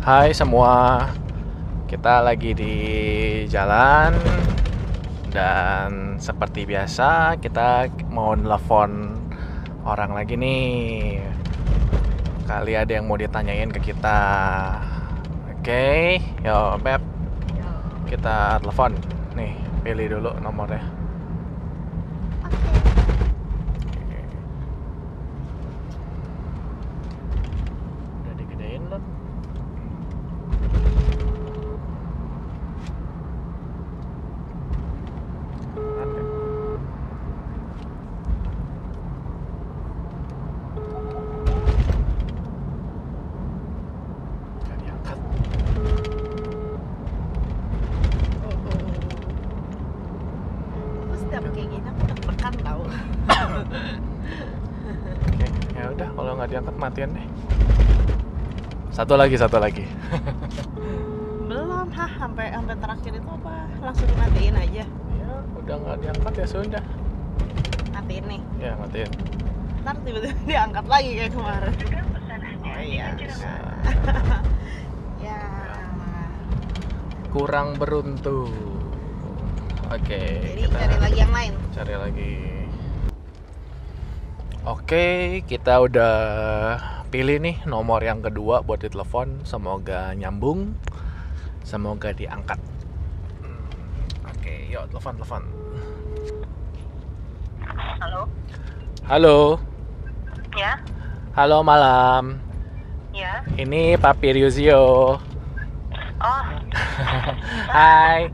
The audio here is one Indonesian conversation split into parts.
Hai semua, kita lagi di jalan dan seperti biasa kita mau nelfon orang lagi nih. Kali ada yang mau ditanyain ke kita. Oke, yo Beb, kita telepon. Nih, pilih dulu nomornya. Udah digedein belum? Kan kan? Nggak diangkat. Terus setiap kayak gini aku deg-degan tau Oke, ya udah kalau nggak diangkat matiin deh. Satu lagi, satu lagi. Belum, hah sampai sampai terakhir itu apa? Langsung dimatiin aja Ya, udah nggak diangkat ya sudah. Matiin nih Ya, matiin. Ntar tiba-tiba diangkat lagi kayak kemarin Oh iya Ya Kurang beruntung. Oke, Jadi cari lagi yang lain cari lagi. Oke, kita udah pilih nih nomor yang kedua buat ditelepon. Semoga nyambung. Semoga diangkat. Hmm, Oke, yuk telepon telepon. Halo, Halo. ya, Halo malam. ya. Ini Papi Ryuzio. Oh, Hai.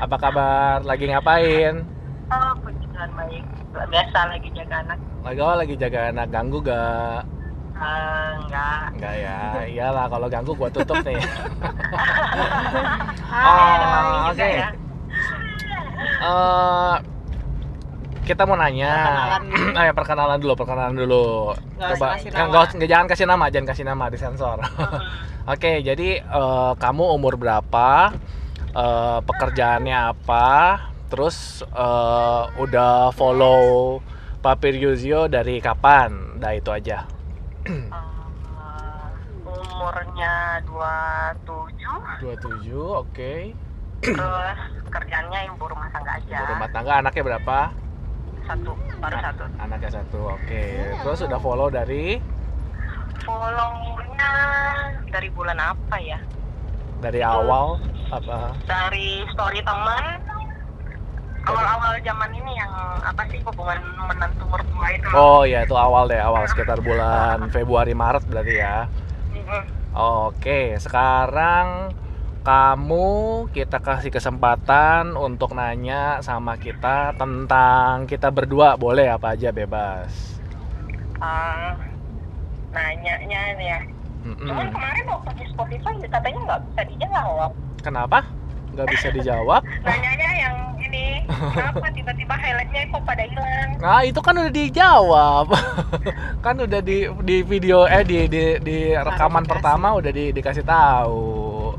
Apa kabar? Lagi ngapain? oh, puji Tuhan baik. Biasa lagi jaga anak. Lagi oh, lagi jaga anak ganggu gak? Eh, enggak. Enggak ya. Iyalah kalau ganggu gua tutup nih. Oh, oke. ya. Eh, kita mau nanya. Perkenalan. Ayo perkenalan dulu, perkenalan dulu. Nggak usah kasih Kan nama. nggak usah- nggak- jangan kasih nama, jangan kasih nama disensor. Oke, jadi eh, kamu umur berapa? Eh, pekerjaannya apa? Terus eh, udah follow Papi Ryuzio dari kapan? Nah itu aja. Eh, umurnya 27, 27, oke. terus kerjanya ibu rumah tangga aja. Ibu Rumah tangga anaknya berapa? Satu, baru satu. Anaknya satu, oke. Terus udah follow dari Follow-nya dari bulan apa ya? dari awal apa? Dari story teman. Awal-awal zaman ini yang apa sih hubungan menantu mertua itu. Oh ya itu awal deh, awal sekitar bulan Februari Maret berarti ya. Oke, sekarang kamu kita kasih kesempatan untuk nanya sama kita tentang kita berdua boleh apa aja bebas. Ah, nanyanya nih ya. Mm-mm. Cuman kemarin waktu di Spotify katanya nggak bisa dijawab. Kenapa? Nggak bisa dijawab? Nanyanya yang ini, kenapa tiba-tiba highlightnya kok pada hilang? Nah itu kan udah dijawab, kan udah di di video eh di di, di rekaman pertama udah di, dikasih tahu,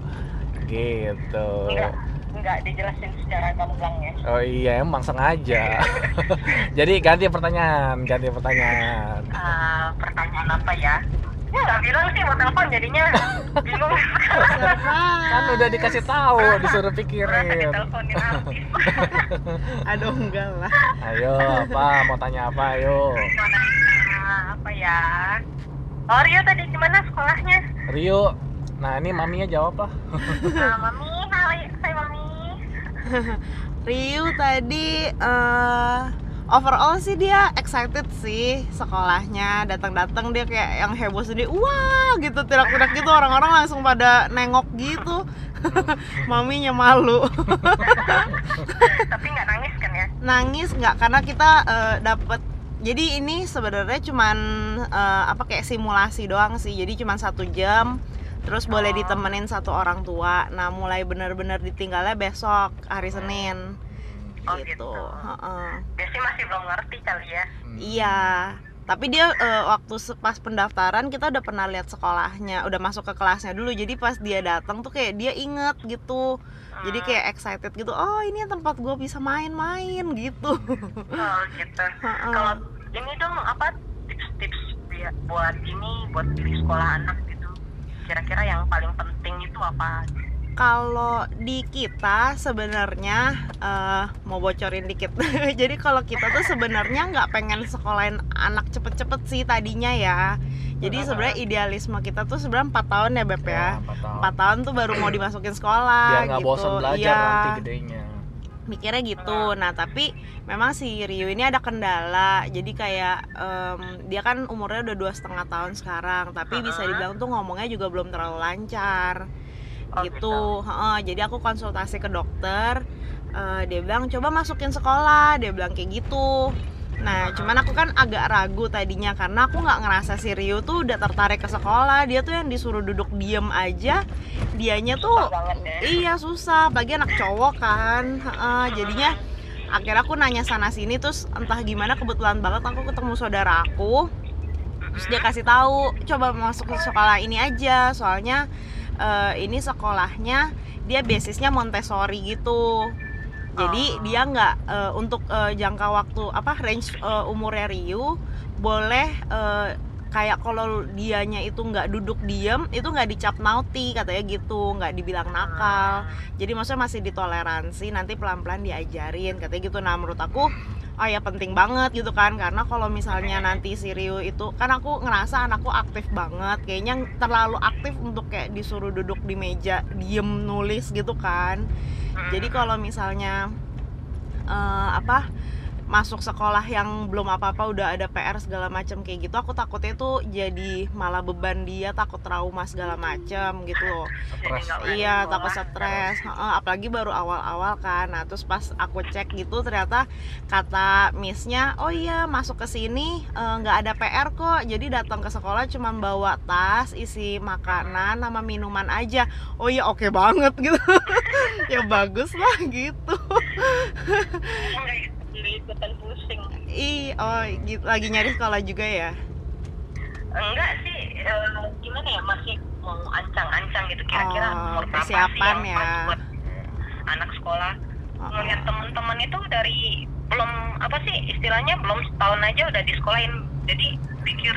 gitu. Enggak, enggak dijelasin secara gamblang ya. Oh iya emang sengaja. Jadi ganti pertanyaan, ganti pertanyaan. Ah, pertanyaan apa ya? Ya nggak bilang sih mau telepon jadinya bingung. Kan udah dikasih tahu, disuruh pikirin. Aduh enggak lah Ayo apa? Mau tanya apa? Ayo. Apa ya? Oh Rio tadi gimana sekolahnya? Rio. Nah ini maminya jawab lah. Ah, mami, hai, hai mami. Ryu tadi eh overall sih dia excited sih sekolahnya datang-datang dia kayak yang heboh sendiri wah gitu tidak-tidak gitu orang-orang langsung pada nengok gitu. Maminya malu. Tapi nggak nangis kan ya? nangis nggak karena kita eh, dapet jadi ini sebenarnya cuman eh, apa kayak simulasi doang sih jadi cuman satu jam terus boleh Oh. ditemenin satu orang tua. Nah mulai benar-benar ditinggalnya besok hari Senin Oh, gitu, gitu. Dia sih masih belum ngerti kali ya. Iya, tapi dia eh, waktu pas pendaftaran kita udah pernah lihat sekolahnya, udah masuk ke kelasnya dulu. Jadi pas dia datang tuh kayak dia inget gitu. Jadi Hmm. kayak excited gitu. Oh ini tempat gue bisa main-main gitu. Oh gitu. Kalau ini dong apa tips-tips buat ini buat pilih sekolah anak gitu. kira-kira yang paling penting itu apa kalau di kita sebenarnya eh, mau bocorin dikit. Jadi kalau kita tuh sebenarnya nggak pengen sekolahin anak cepet-cepet sih tadinya ya. Jadi sebenarnya idealisme kita tuh sebenarnya empat tahun ya beb ya. Empat tahun. tahun tuh baru mau dimasukin sekolah biar nggak gitu. bosan belajar iya. nanti gedenya. Mikirnya gitu. Nah tapi memang si Rio ini ada kendala. Jadi kayak em, dia kan umurnya udah dua setengah tahun sekarang. Tapi bisa dibilang tuh ngomongnya juga belum terlalu lancar Oh, gitu. Heeh, jadi aku konsultasi ke dokter eh, dia bilang coba masukin sekolah. Dia bilang kayak gitu. Nah cuman aku kan agak ragu tadinya karena aku nggak ngerasa si Rio tuh udah tertarik ke sekolah. Dia tuh yang disuruh duduk diem aja dianya tuh Susah banget ya. Iya susah, bagi anak cowok kan. Heeh, jadinya akhirnya aku nanya sana sini terus entah gimana kebetulan banget aku ketemu saudara aku. Terus dia kasih tahu, coba masuk ke sekolah ini aja, soalnya eh, ini sekolahnya dia basisnya Montessori gitu. Jadi Oh. dia nggak eh, untuk eh, jangka waktu apa range eh, umurnya Ryu boleh eh, kayak kalau dianya itu nggak duduk diem itu nggak dicap naughty katanya gitu nggak dibilang nakal jadi maksudnya masih ditoleransi nanti pelan-pelan diajarin katanya gitu nah menurut aku oh ya penting banget gitu kan. Karena kalau misalnya nanti si Rio itu kan aku ngerasa anakku aktif banget. Kayaknya terlalu aktif untuk kayak disuruh duduk di meja diem nulis gitu kan. Jadi kalau misalnya eh, apa masuk sekolah yang belum apa-apa udah ada PR segala macam kayak gitu aku takutnya tuh jadi malah beban dia takut trauma segala macam gitu loh. Stres nggak berani iya takut stres Heeh, apalagi baru awal-awal kan. Nah terus pas aku cek gitu ternyata kata missnya oh iya masuk ke sini eh, nggak ada PR kok. Jadi datang ke sekolah cuma bawa tas isi makanan sama minuman aja. Oh iya oke banget gitu. Ya bagus lah gitu Nggak ikutan pusing. Ih oh gitu lagi nyari sekolah juga ya? Enggak sih eh, gimana ya masih mau ancang-ancang gitu. Kira-kira Oh, sih persiapan yang ya. buat anak sekolah? Oh, ngeliat teman-teman itu dari belum apa sih istilahnya belum setahun aja udah di sekolahin jadi pikir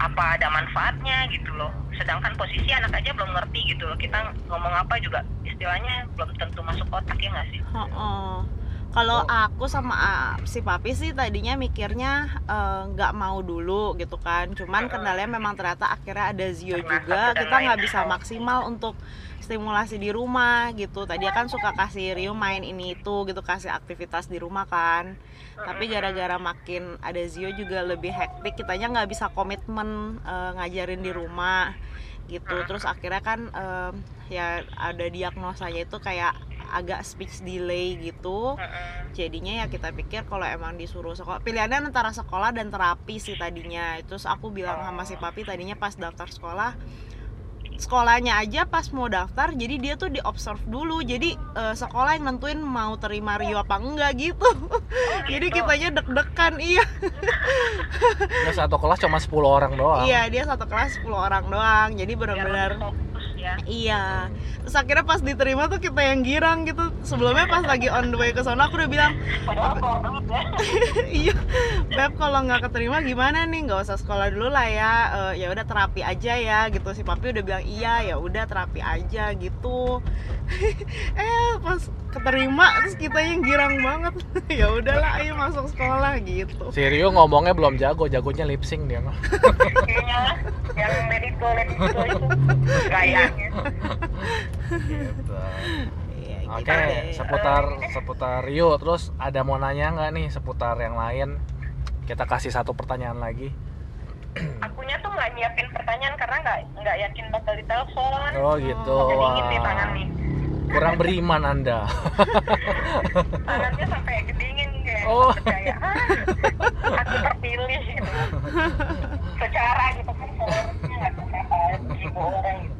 apa ada manfaatnya gitu loh. Sedangkan posisi anak aja belum ngerti gitu loh. Kita ngomong apa juga istilahnya belum tentu masuk otak ya nggak sih? Heeh. Kalau Oh. aku sama ah, si papi sih tadinya mikirnya eh, nggak mau dulu gitu kan. Cuman kendalanya memang ternyata akhirnya ada Zio juga. Kita nggak bisa maksimal untuk stimulasi di rumah gitu. Tadi kan suka kasih Rio main ini itu gitu, kasih aktivitas di rumah kan. Tapi gara-gara makin ada Zio juga lebih hektik, kitanya nggak bisa komitmen eh, ngajarin di rumah gitu. Terus akhirnya kan eh, ya ada diagnosanya itu kayak agak speech delay gitu. Jadinya ya kita pikir kalau emang disuruh sekolah pilihannya antara sekolah dan terapi sih tadinya. Terus aku bilang sama si papi tadinya pas daftar sekolah sekolahnya aja pas mau daftar jadi dia tuh di observe dulu. Jadi eh, sekolah yang nentuin mau terima Rio apa enggak gitu. Jadi gitu. kitanya deg-degan iya. Ya, satu kelas cuma 10 orang doang. Iya dia satu kelas 10 orang doang. Jadi Biar benar-benar ya Iya. Terus akhirnya pas diterima tuh kita yang girang gitu. Sebelumnya pas lagi on the way ke sana aku udah bilang, ya iya, Beb kalau nggak keterima gimana nih? Nggak usah sekolah dulu lah ya. Eh, ya udah terapi aja ya gitu. Si papi udah bilang iya ya udah terapi aja gitu. eh pas keterima terus kita yang girang banget. ya udahlah ayo masuk sekolah gitu. si Rio ngomongnya belum jago jagonya lip sync dia mah kayaknya yang mediko itu gayanya gitu. Iya, gitu Oke, seputar seputar Rio, terus ada mau nanya nggak nih seputar yang lain? Kita kasih satu pertanyaan lagi. akunya tuh nggak nyiapin pertanyaan karena nggak nggak yakin bakal ditelepon Oh gitu. jadi Wah. tangan nih Kurang beriman Anda. tangannya sampai kedingin kayak Oh. nggak percaya ah, aku terpilih gitu secara gitu kan nggak ribu orang gitu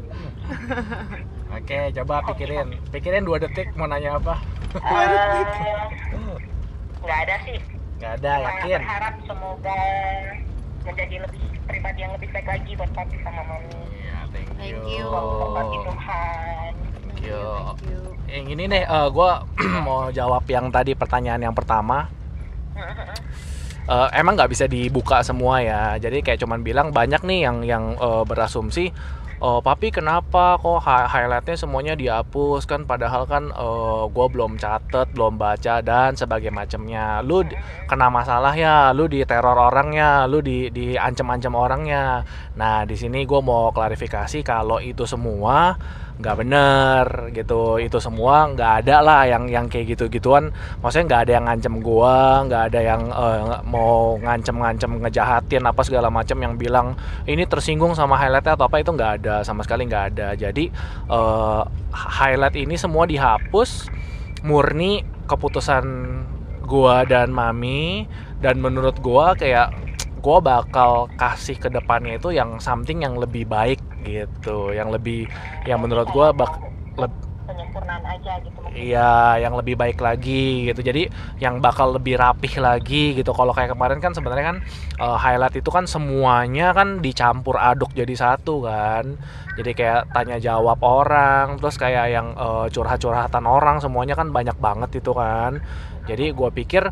Oke, coba pikirin. Pikirin dua detik mau nanya apa? Eh, nggak ada sih Gak ada, Cuma yakin. berharap semoga menjadi lebih pribadi yang lebih baik lagi buat papi sama mami Iya, thank Thank you. you. Berkati Tuhan Thank you. Thank you. Yang ini deh, gue mau jawab yang tadi pertanyaan yang pertama. Eh, emang nggak bisa dibuka semua ya. Jadi kayak cuman bilang banyak nih yang yang eh, berasumsi, oh papi kenapa kok hi- highlightnya semuanya dihapus kan padahal kan eh, gua belum catet belum baca dan sebagai macamnya lu kena masalah ya lu diteror orangnya lu di diancam-ancam orangnya nah di sini gue mau klarifikasi kalau itu semua nggak bener gitu. Itu semua nggak ada lah yang yang kayak gitu gituan maksudnya nggak ada yang ngancem gua nggak ada yang eh, mau ngancem-ngancem ngejahatin apa segala macam yang bilang ini tersinggung sama highlightnya atau apa itu nggak ada sama sekali nggak ada. Jadi eh, highlight ini semua dihapus murni keputusan gua dan mami dan menurut gua kayak gua bakal kasih ke depannya itu yang something yang lebih baik gitu yang lebih yang menurut gua bak penyempurnaan aja gitu Iya, yang lebih baik lagi gitu. Jadi yang bakal lebih rapih lagi gitu. Kalau kayak kemarin kan sebenarnya kan eh, highlight itu kan semuanya kan dicampur aduk jadi satu kan. Jadi kayak tanya jawab orang, terus kayak yang eh, curhat-curhatan orang semuanya kan banyak banget itu kan. Jadi gue pikir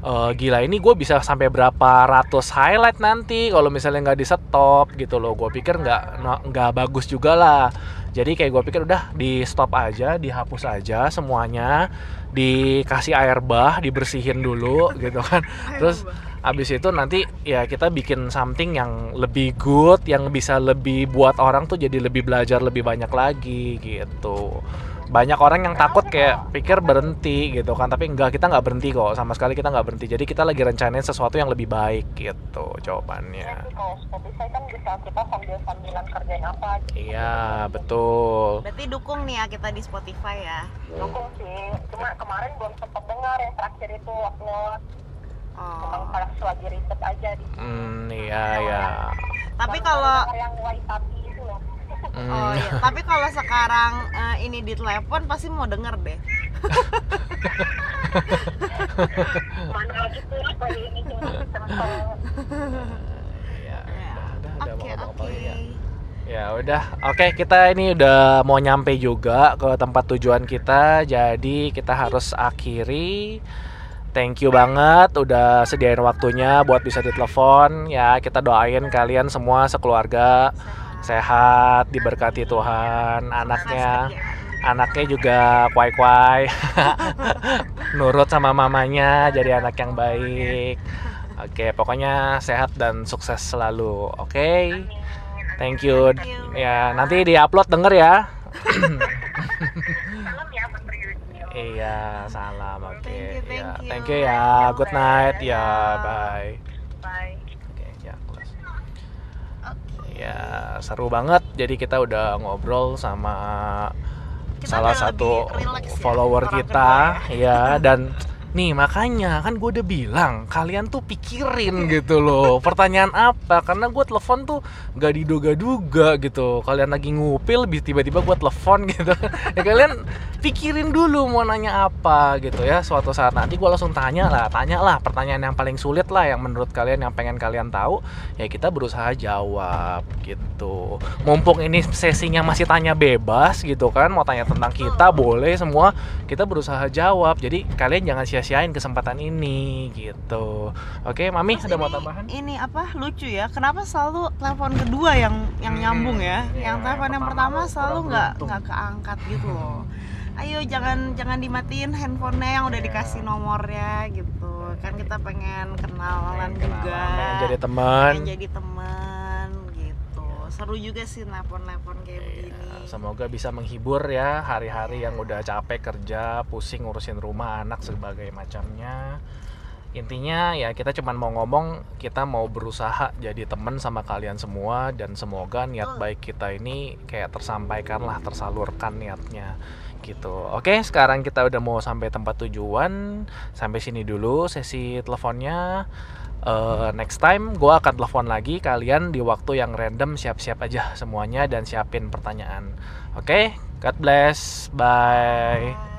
eh, gila ini gue bisa sampai berapa ratus highlight nanti kalau misalnya nggak di stop gitu loh. Gue pikir nggak nggak bagus juga lah. Jadi kayak gue pikir udah di stop aja dihapus aja semuanya dikasih air bah dibersihin dulu gitu kan. Terus abis itu nanti ya kita bikin something yang lebih good yang bisa lebih buat orang tuh jadi lebih belajar lebih banyak lagi gitu banyak orang yang takut kayak pikir berhenti gitu kan tapi enggak kita nggak berhenti kok sama sekali kita nggak berhenti jadi kita lagi rencanain sesuatu yang lebih baik gitu jawabannya kalau Spotify kan bisa kita sambil sambilan kerjain apa gitu. iya betul Berarti dukung nih ya kita di Spotify ya. dukung sih cuma kemarin belum sempat dengar yang terakhir itu upload memang Oh. pas lagi riset aja di hmm iya ya Tapi kalau yang loh Hmm. Oh iya, tapi kalau sekarang eh, ini di telepon pasti mau denger deh. mana gitu ini Ya, Ya. udah Oke, oke. ya. Ya udah, oke kita ini udah mau nyampe juga ke tempat tujuan kita, jadi kita harus akhiri. Thank you banget udah sediain waktunya buat bisa ditelepon. Ya kita doain kalian semua sekeluarga sehat, diberkati Tuhan, anaknya anaknya juga kuai-kuai. Nurut sama mamanya jadi anak yang baik. Oke pokoknya sehat dan sukses selalu. Oke? Thank you. Thank you. ya nanti diupload denger ya. Ya iya salam. Oke Thank you, thank ya you. thank you ya. Good night. Ya bye oke ya close. Ya seru banget. Jadi kita udah ngobrol sama Kita salah satu ya, follower orang kita. ya. Dan nih makanya kan gue udah bilang kalian tuh pikirin gitu loh. Pertanyaan apa? Karena gue telepon tuh gak diduga-duga gitu. Kalian lagi ngupil tiba-tiba gue telepon gitu. Ya kalian pikirin dulu mau nanya apa gitu ya. Suatu saat nanti gue langsung tanya lah tanya lah pertanyaan yang paling sulit lah yang menurut kalian yang pengen kalian tahu. Ya kita berusaha jawab gitu mumpung ini sesinya masih tanya bebas gitu kan mau tanya tentang kita boleh semua kita berusaha jawab jadi kalian jangan sia-siain kesempatan ini gitu oke mami Terus ada mau ini- tambahan Ini apa lucu ya? Kenapa selalu telepon kedua yang yang Hmm, nyambung ya? iya, yang telepon yang pertama pertama lu selalu nggak nggak keangkat gitu loh. Ayo jangan jangan dimatiin handphonenya yang udah Iya. dikasih nomornya gitu. Kan kita pengen kenalan Pengen juga. kenalan, pengen jadi teman pengen jadi teman gitu. Seru juga sih nelpon-nelpon kayak Iya, begini. semoga bisa menghibur ya hari-hari yang udah capek kerja, pusing ngurusin rumah, anak sebagai macamnya. Intinya ya kita cuman mau ngomong kita mau berusaha jadi teman sama kalian semua dan semoga niat baik kita ini kayak tersampaikan lah, tersalurkan niatnya gitu. Oke, sekarang kita udah mau sampai tempat tujuan. Sampai sini dulu sesi teleponnya. Eh, next time gue akan telepon lagi kalian di waktu yang random siap-siap aja semuanya dan siapin pertanyaan. Oke, God bless. Bye.